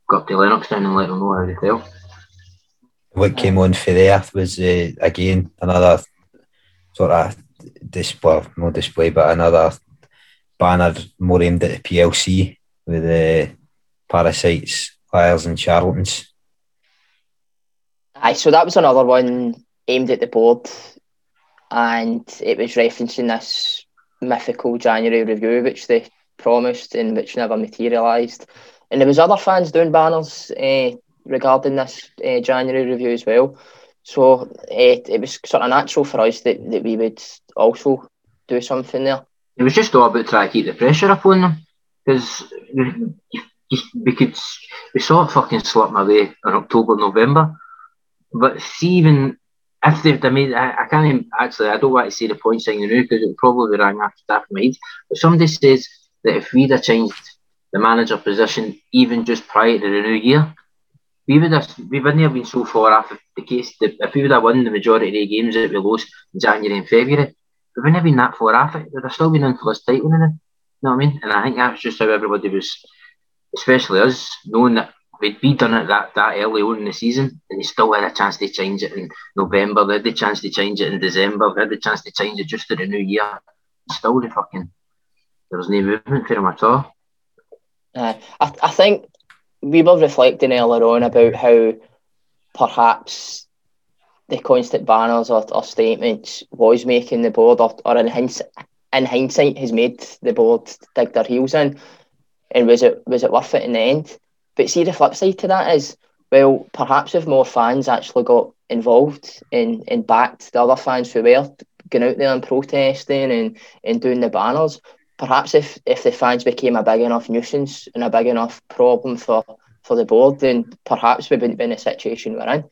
go up to Lennoxtown and let them know how they felt. What came on for there was uh, again another sort of display, no display, but another banner more aimed at the PLC with the parasites, liars, and charlatans. Aye, so that was another one aimed at the board, and it was referencing this mythical January review, which they promised and which never materialised. And there was other fans doing banners uh, regarding this uh, January review as well. So uh, it was sort of natural for us that, that we would also do something there. It was just all about trying to keep the pressure up on them because we could we saw it fucking slip my way in October, November. But see, even if they've made, I, I can't even, actually, I don't want to say the point sign now because it probably rang after that made. But somebody says that if we'd have changed the manager position even just prior to the new year, we would have we wouldn't have been so far off the case that if we would have won the majority of the games that we lost in January and February, we wouldn't have been that far off it. We'd have still been in for this title, you know what I mean? And I think that's just how everybody was, especially us, knowing that we'd be done it that, that early on in the season, and they still had a chance to change it in November. They had the chance to change it in December. They had the chance to change it just to the new year. Still, the fucking there was no movement for them at all. Uh, I, I think we were reflecting earlier on about how perhaps the constant banners or, or statements was making the board, or, or in, hindsight, in hindsight, has made the board dig their heels in. And was it was it worth it in the end? But see, the flip side to that is, well, perhaps if more fans actually got involved and, and backed the other fans who were going out there and protesting and, and doing the banners, perhaps if, if the fans became a big enough nuisance and a big enough problem for, for the board, then perhaps we wouldn't be in the situation we're in.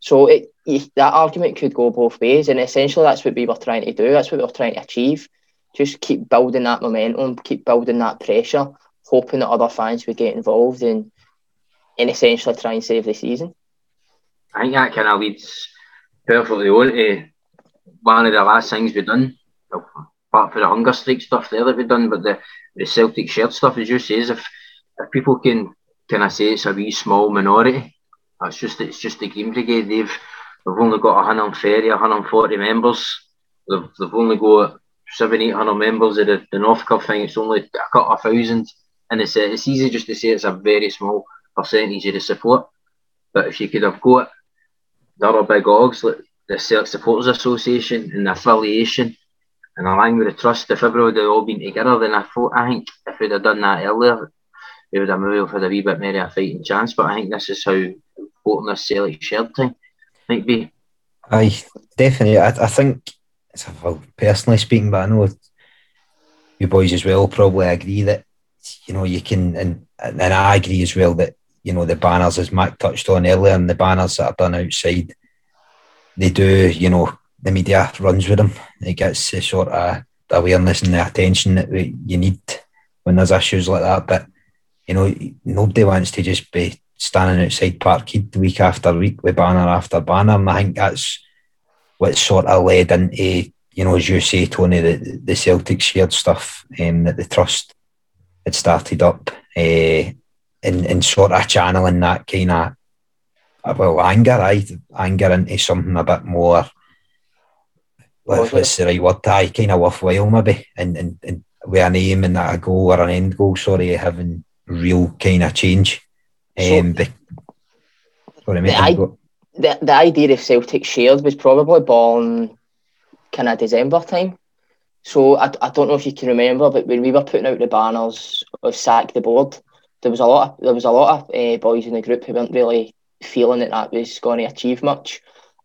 So it, that argument could go both ways, and essentially that's what we were trying to do. That's what we were trying to achieve. Just keep building that momentum, keep building that pressure, hoping that other fans would get involved and and essentially try and save the season. I think that kind of leads perfectly on to one of the last things we've done, oh, apart from the hunger strike stuff there that we've done, but the, the Celtic Shared stuff, as you say, is if, if people can can I say it's a wee small minority, that's just it's just the Green Brigade. They've they've only got 130, 140 members. They've, they've only got seven, eight hundred members of the, the North Curve thing. It's only a couple of thousand, and it's uh, it's easy just to say it's a very small percentage of the support. But if you could have got the other big orgs like the Celtic Supporters Association and the affiliation and along with the trust, if everybody had all been together, then I thought I think if we'd have done that earlier, we would have maybe had a wee bit more of a fighting chance. But I think this is how important this Celtic shared thing might be. Aye, definitely. I, I think, well, personally speaking, but I know you boys as well probably agree that you know you can, and and I agree as well that you know, the banners, as Mac touched on earlier, and the banners that are done outside, they do, you know, the media runs with them. It gets the sort of awareness and the attention that we, you need when there's issues like that. But, you know, nobody wants to just be standing outside Parkhead week after week with banner after banner. And I think that's what sort of led into, you know, as you say, Tony, the, the Celtic shared stuff um, that the Trust had started up. Uh, and, and sort of channeling that kind of well anger, I anger into something a bit more. What's the right word? I kind of worthwhile maybe, and, and, and with an aim and a goal or an end goal. Sorry, having real kind of change. So, um, the, sorry, the, I, the, the idea of Celtic shared was probably born kind of December time. So I, I don't know if you can remember, but when we were putting out the banners of sack the board, there was a lot of there was a lot of uh, boys in the group who weren't really feeling that that was going to achieve much,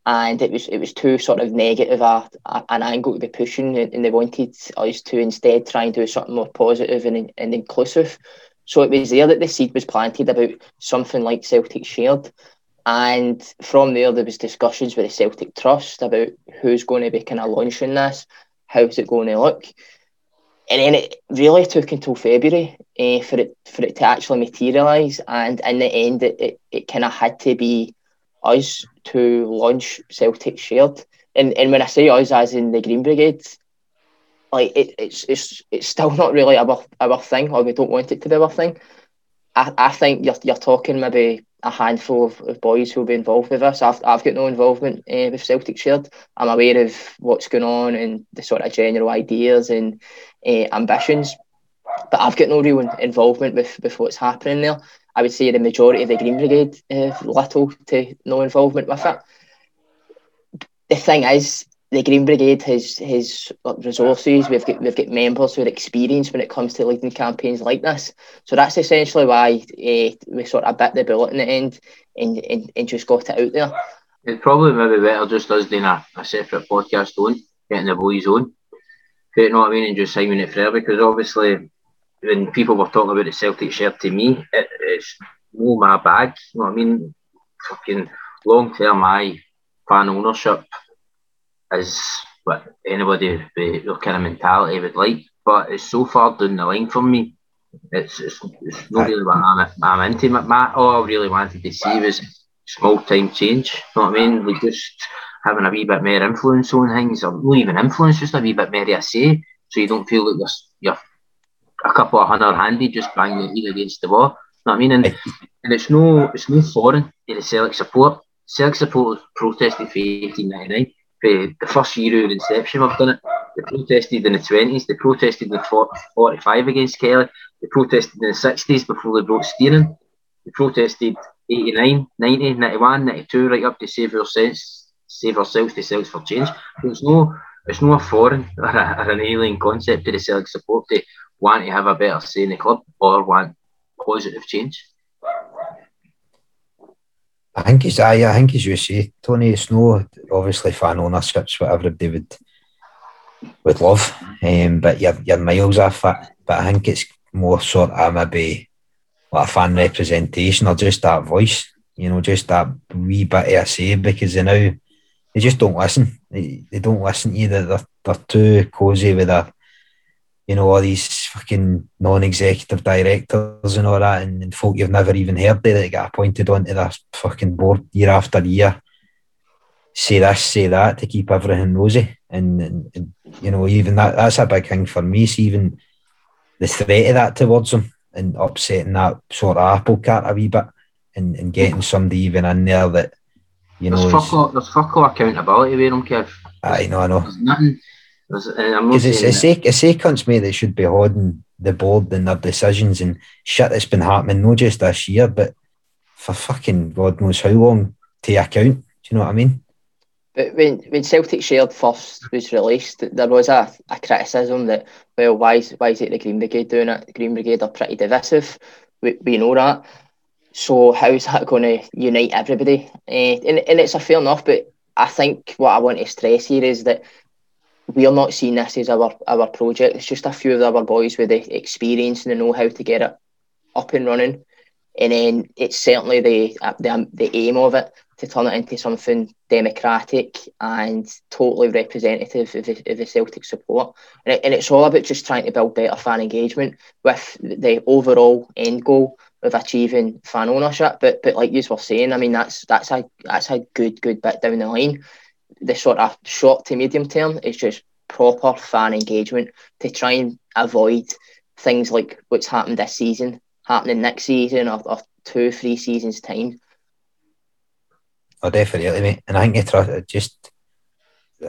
and it was it was too sort of negative a, a, an angle to be pushing, and they wanted us to instead try and do something more positive and, and inclusive. So it was there that the seed was planted about something like Celtic Shared. And from there, there was discussions with the Celtic Trust about who's going to be kind of launching this, how's it going to look and then it really took until February uh, for it for it to actually materialise. And in the end, it, it, it kind of had to be us to launch Celtic Shared. And and when I say us, as in the Green Brigade, like it, it's it's it's still not really our our thing, or we don't want it to be our thing. I, I think you're you're talking maybe a handful of, of boys who will be involved with us. I've, I've got no involvement uh, with Celtic Shared. I'm aware of what's going on and the sort of general ideas and uh, ambitions, but I've got no real involvement with, with what's happening there. I would say the majority of the Green Brigade have little to no involvement with it. The thing is, the Green Brigade has has resources. We've got we've got members with experience when it comes to leading campaigns like this. So that's essentially why uh, we sort of bit the bullet in the end and, and, and just got it out there. It's probably maybe better just us doing a, a separate podcast on getting the boys on. You know what I mean? And just signing it forever because obviously when people were talking about the Celtic Shared to me, it, it's no my bag. You know what I mean? Fucking long term, my fan ownership is what anybody with your kind of mentality would like. But it's so far down the line for me. It's it's, it's not really what I'm, I'm into. My, all I really wanted to see was small time change. You know what I mean? Like just having a wee bit more influence on things, or not even influence, just a wee bit more a say, so you don't feel like you're, you're a couple of hundred handy just banging your head against the wall. You know what I mean? And, and it's no it's no foreign to the Celtic support. Celtic support protested for 1899 for the first year of inception we've done it. They protested in the 20s, they protested in the 45 against Kelly, they protested in the 60s before they brought Stein in, they protested 89, 90, 91, 92, right up to save ourselves, save ourselves to Celts for change. There's no, it's no a foreign or, a, or an alien concept to the Celtic support to want to have a better say in the club or want positive change. I think it's I, I think as you say, Tony, it's no obviously fan ownerships what everybody would would love. Um, but you're you're miles off. But I think it's more sort of maybe like a fan representation or just that voice, you know, just that wee bit of a say because they now they just don't listen. They, they don't listen either. They're, they're too cosy with their you know, all these fucking non-executive directors and all that, and, and folk you've never even heard of that get appointed onto this fucking board year after year. Say this, say that to keep everything rosy, and, and, and you know, even that that's a big thing for me. Even the threat of that towards them and upsetting that sort of apple cart a wee bit, and, and getting somebody even in there that you know. There's fuck all, there's fuck all accountability with them, Kev. I know, I know. There's nothing because it's, it's, a, it's a mate, that should be holding the board and their decisions and shit that's been happening, not just this year, but for fucking God knows how long to account. Do you know what I mean? But when, when Celtic Shared first was released, there was a, a criticism that, well, why is, why is it the Green Brigade doing it? The Green Brigade are pretty divisive. We, we know that. So how's that going to unite everybody? Uh, and, and it's a fair enough, but I think what I want to stress here is that we're not seeing this as our our project. It's just a few of our boys with the experience and the know how to get it up and running. And then it's certainly the, uh, the um, the aim of it to turn it into something democratic and totally representative of the, of the Celtic support. And, it, and it's all about just trying to build better fan engagement with the overall end goal of achieving fan ownership. But but like you were saying, I mean that's that's a that's a good good bit down the line the sort of short to medium term is just proper fan engagement to try and avoid things like what's happened this season happening next season or, or two, three seasons time. Oh, definitely, mate. And I think you trust uh, just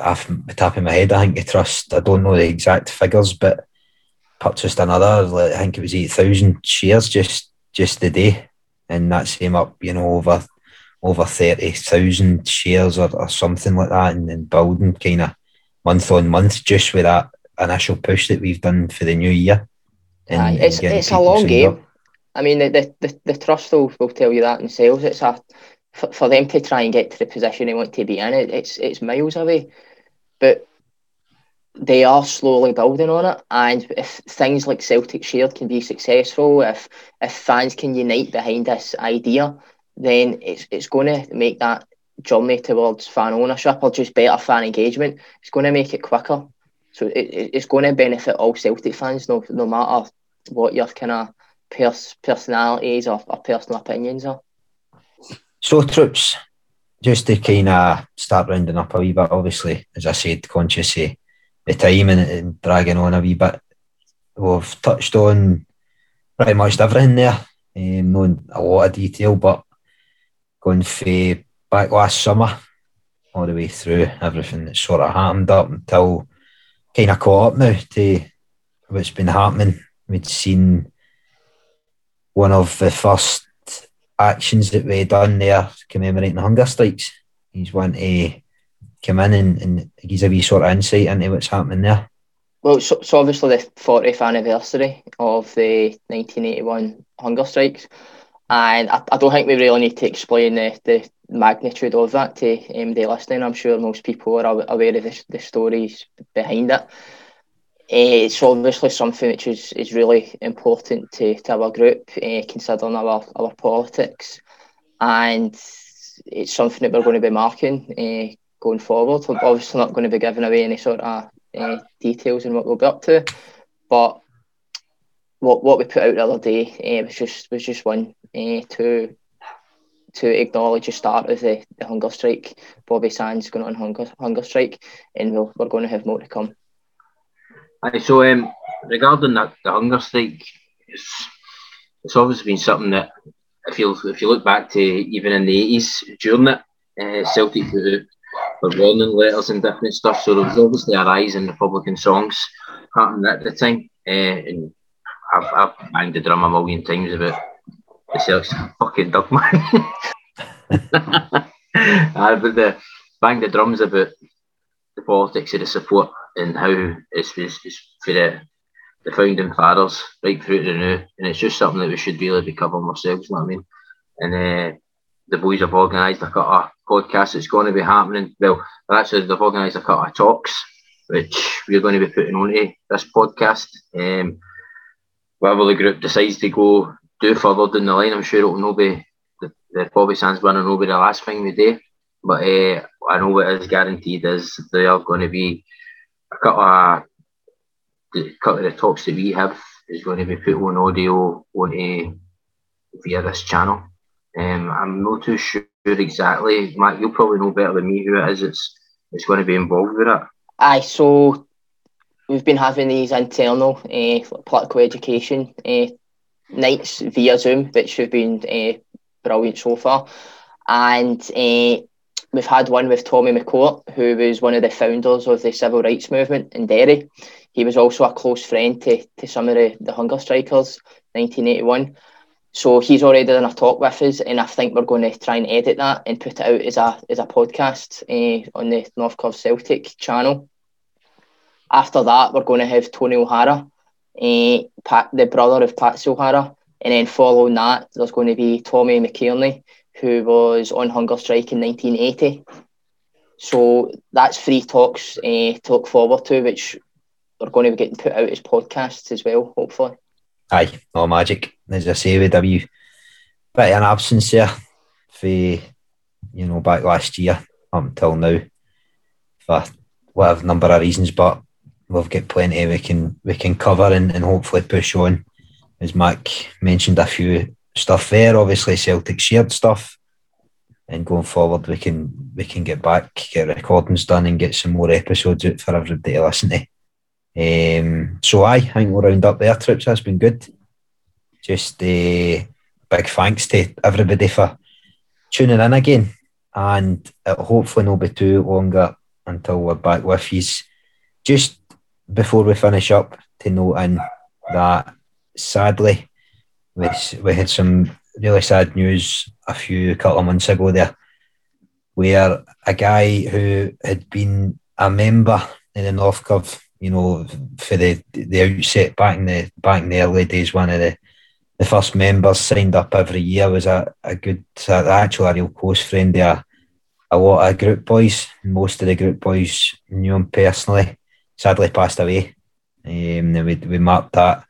off the top of my head, I think you trust. I don't know the exact figures, but purchased another. I think it was eight thousand shares just just the day, and that came up, you know, over over 30,000 shares or, or something like that and, then building kind of month on month just with that initial push that we've done for the new year. And, Aye, it's it's a long game. Up. I mean, the, the, the, trust will, will tell you that themselves. It's a for, for them to try and get to the position they want to be in. It, it's it's miles away, but they are slowly building on it. And if things like Celtic Shared can be successful, if if fans can unite behind this idea, then it's it's going to make that journey towards fan ownership or just better fan engagement. It's going to make it quicker. So it, it's going to benefit all Celtic fans, no no matter what your kind of pers- personalities or, or personal opinions are. So troops, just to kind of start rounding up a wee bit. Obviously, as I said, conscious of the time and, and dragging on a wee bit. We've touched on pretty much everything there, um, a lot of detail, but going for back last summer all the way through everything that sort of happened up until kind of caught up now to what's been happening. We'd seen one of the first actions that we done there commemorating the hunger strikes. He's one to come in and, and gives a wee sort of insight into what's happening there. Well, so, so obviously the 40th anniversary of the 1981 hunger strikes, and I, I don't think we really need to explain the, the magnitude of that to um, the listening. I'm sure most people are aware of the, the stories behind it. Uh, it's obviously something which is, is really important to, to our group, uh, considering our, our politics. And it's something that we're going to be marking uh, going forward. We're obviously not going to be giving away any sort of uh, details on what we'll be up to, but what what we put out the other day uh, was just was just one uh, to to acknowledge the start of the, the hunger strike. Bobby Sands going on hunger hunger strike, and we'll, we're going to have more to come. Aye, so um, regarding that the hunger strike, it's it's obviously been something that if you if you look back to even in the eighties during it, uh, Celtic were, were warning letters and different stuff. So there was obviously a rise in Republican songs happening at the time, uh, and I've, I've banged the drum a million times about the Celtics fucking dog man. I've the bang the drums about the politics of the support and how it's, it's, it's for the, the founding fathers right through to new, and it's just something that we should really be covering ourselves. You know what I mean? And uh, the boys have organised a couple of podcasts that's going to be happening. Well, actually, they've organised a couple of talks which we're going to be putting onto this podcast. Um, whatever the group decides to go do further down the line, I'm sure it'll not be the, the Bobby Sands one will be the last thing we do. But uh, I know what is guaranteed is they are going to be a couple of the couple of the talks that we have is going to be put on audio on a via this channel. Um, I'm not too sure exactly. Matt, you'll probably know better than me who it is. It's it's going to be involved with it. Aye, so we've been having these internal uh, political education uh, nights via Zoom, which have been uh, brilliant so far. And we've had one with Tommy McCourt, who was one of the founders of the civil rights movement in Derry. He was also a close friend to, to some of the, the hunger strikers, 1981. So he's already done a talk with us, and I think we're going to try and edit that and put it out as a as a podcast on the North Curve Celtic channel. After that, we're going to have Tony O'Hara, uh, Pat, the brother of Patsy O'Hara, and then following that, there's going to be Tommy McKearney, who was on hunger strike in 1980. So that's three talks uh, to look forward to, which we're going to be getting put out as podcasts as well, hopefully. Aye, no magic. As I say, with a wee bit an absence there for, you know, back last year until now for whatever number of reasons, but we've got plenty we can we can cover and, and hopefully push on. As Mac mentioned a few stuff there, obviously Celtic shared stuff. And going forward we can we can get back, get recordings done and get some more episodes out for everybody to listen to. Um, so I think we'll round up there, Trips. That's been good. Just uh, big thanks to everybody for tuning in again. And it'll hopefully not be too longer until we're back with you. Just before we finish up, to note in that sadly, we, we had some really sad news a few couple of months ago there, where a guy who had been a member in the North Curve, you know, for the the outset back in the back in the early days, one of the the first members signed up every year was a, a good, actually a real close friend there. A lot of group boys, most of the group boys knew him personally sadly passed away. Um, we, we marked that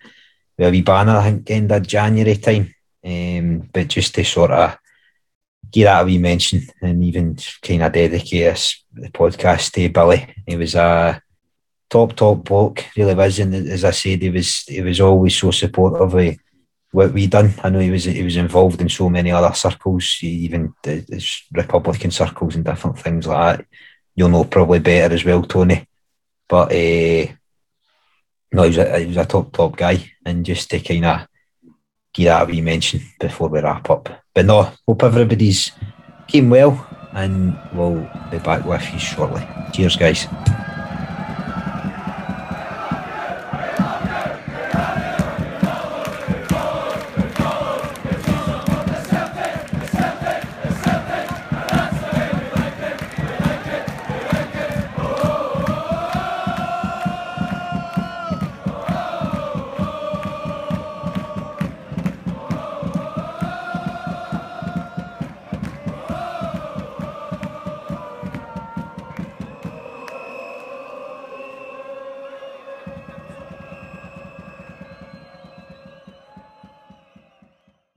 with a wee banner, I think, end of January time. Um, but just to sort of give that a wee mention and even kind of dedicate the podcast to Billy. He was a top, top bloke, really was. And as I said, he was he was always so supportive of what we done. I know he was he was involved in so many other circles, even the, Republican circles and different things like that. You'll know probably better as well, Tony. But uh, no, he was, a, he was a top, top guy. And just to kind of give that a wee mention before we wrap up. But no, hope everybody's keeping well and we'll be back with you shortly. Cheers, guys.